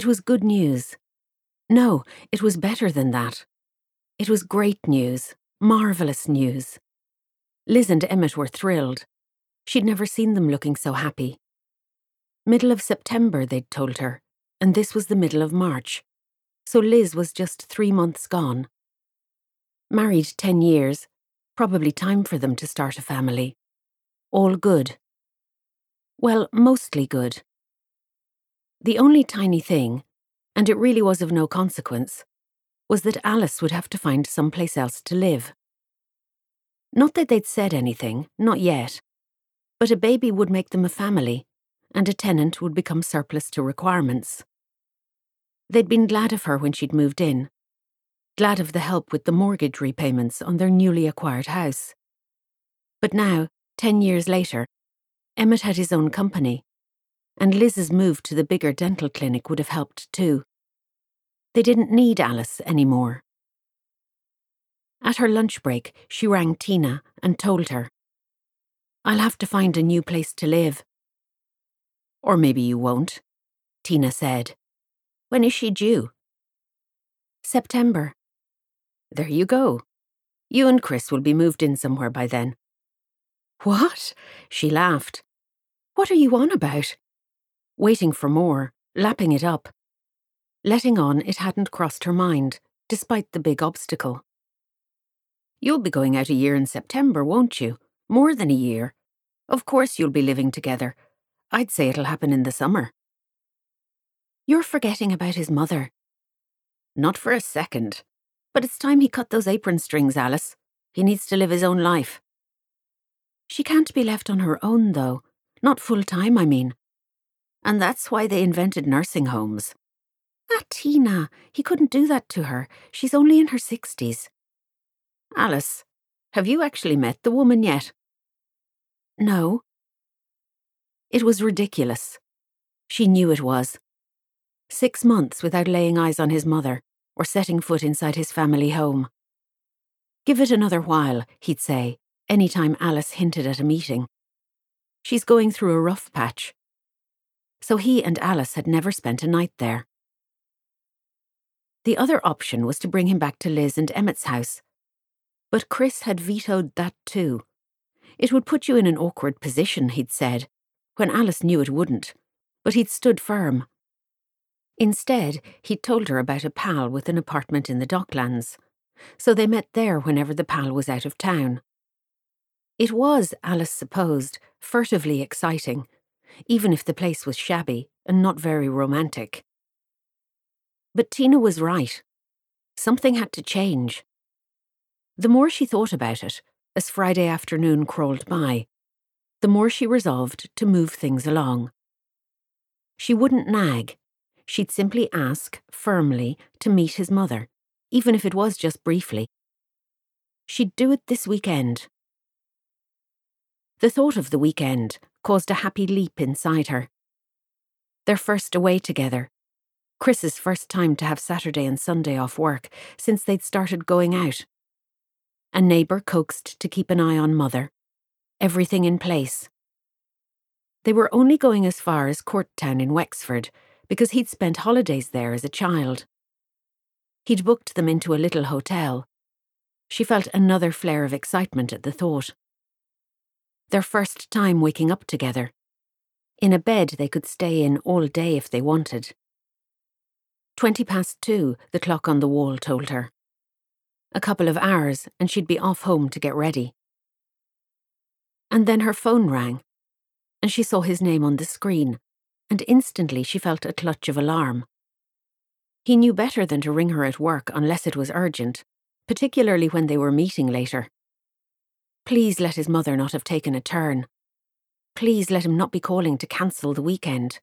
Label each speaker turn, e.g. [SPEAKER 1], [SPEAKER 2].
[SPEAKER 1] It was good news. No, it was better than that. It was great news, marvellous news. Liz and Emmett were thrilled. She'd never seen them looking so happy. Middle of September, they'd told her, and this was the middle of March. So Liz was just three months gone. Married ten years, probably time for them to start a family. All good. Well, mostly good. The only tiny thing, and it really was of no consequence, was that Alice would have to find someplace else to live. Not that they'd said anything, not yet, but a baby would make them a family, and a tenant would become surplus to requirements. They'd been glad of her when she'd moved in, glad of the help with the mortgage repayments on their newly acquired house. But now, ten years later, Emmett had his own company, and Liz's move to the bigger dental clinic would have helped too. They didn't need Alice anymore. At her lunch break, she rang Tina and told her, I'll have to find a new place to live. Or maybe you won't, Tina said. When is she due? September. There you go. You and Chris will be moved in somewhere by then. What? She laughed. What are you on about? Waiting for more, lapping it up letting on it hadn't crossed her mind, despite the big obstacle. You'll be going out a year in September, won't you? More than a year. Of course you'll be living together. I'd say it'll happen in the summer. You're forgetting about his mother. Not for a second. But it's time he cut those apron strings, Alice. He needs to live his own life. She can't be left on her own, though. Not full time, I mean. And that's why they invented nursing homes. Ah, Tina, he couldn't do that to her. She's only in her sixties. Alice, have you actually met the woman yet? No. It was ridiculous. She knew it was. Six months without laying eyes on his mother or setting foot inside his family home. Give it another while, he'd say, any time Alice hinted at a meeting. She's going through a rough patch. So he and Alice had never spent a night there. The other option was to bring him back to Liz and Emmett's house. But Chris had vetoed that too. It would put you in an awkward position, he'd said, when Alice knew it wouldn't, but he'd stood firm. Instead, he'd told her about a pal with an apartment in the Docklands, so they met there whenever the pal was out of town. It was, Alice supposed, furtively exciting, even if the place was shabby and not very romantic. But Tina was right. Something had to change. The more she thought about it, as Friday afternoon crawled by, the more she resolved to move things along. She wouldn't nag. She'd simply ask, firmly, to meet his mother, even if it was just briefly. She'd do it this weekend. The thought of the weekend caused a happy leap inside her. Their first away together, Chris's first time to have Saturday and Sunday off work since they'd started going out. A neighbour coaxed to keep an eye on Mother. Everything in place. They were only going as far as Courtown in Wexford because he'd spent holidays there as a child. He'd booked them into a little hotel. She felt another flare of excitement at the thought. Their first time waking up together. In a bed they could stay in all day if they wanted. Twenty past two, the clock on the wall told her. A couple of hours, and she'd be off home to get ready. And then her phone rang, and she saw his name on the screen, and instantly she felt a clutch of alarm. He knew better than to ring her at work unless it was urgent, particularly when they were meeting later. Please let his mother not have taken a turn. Please let him not be calling to cancel the weekend.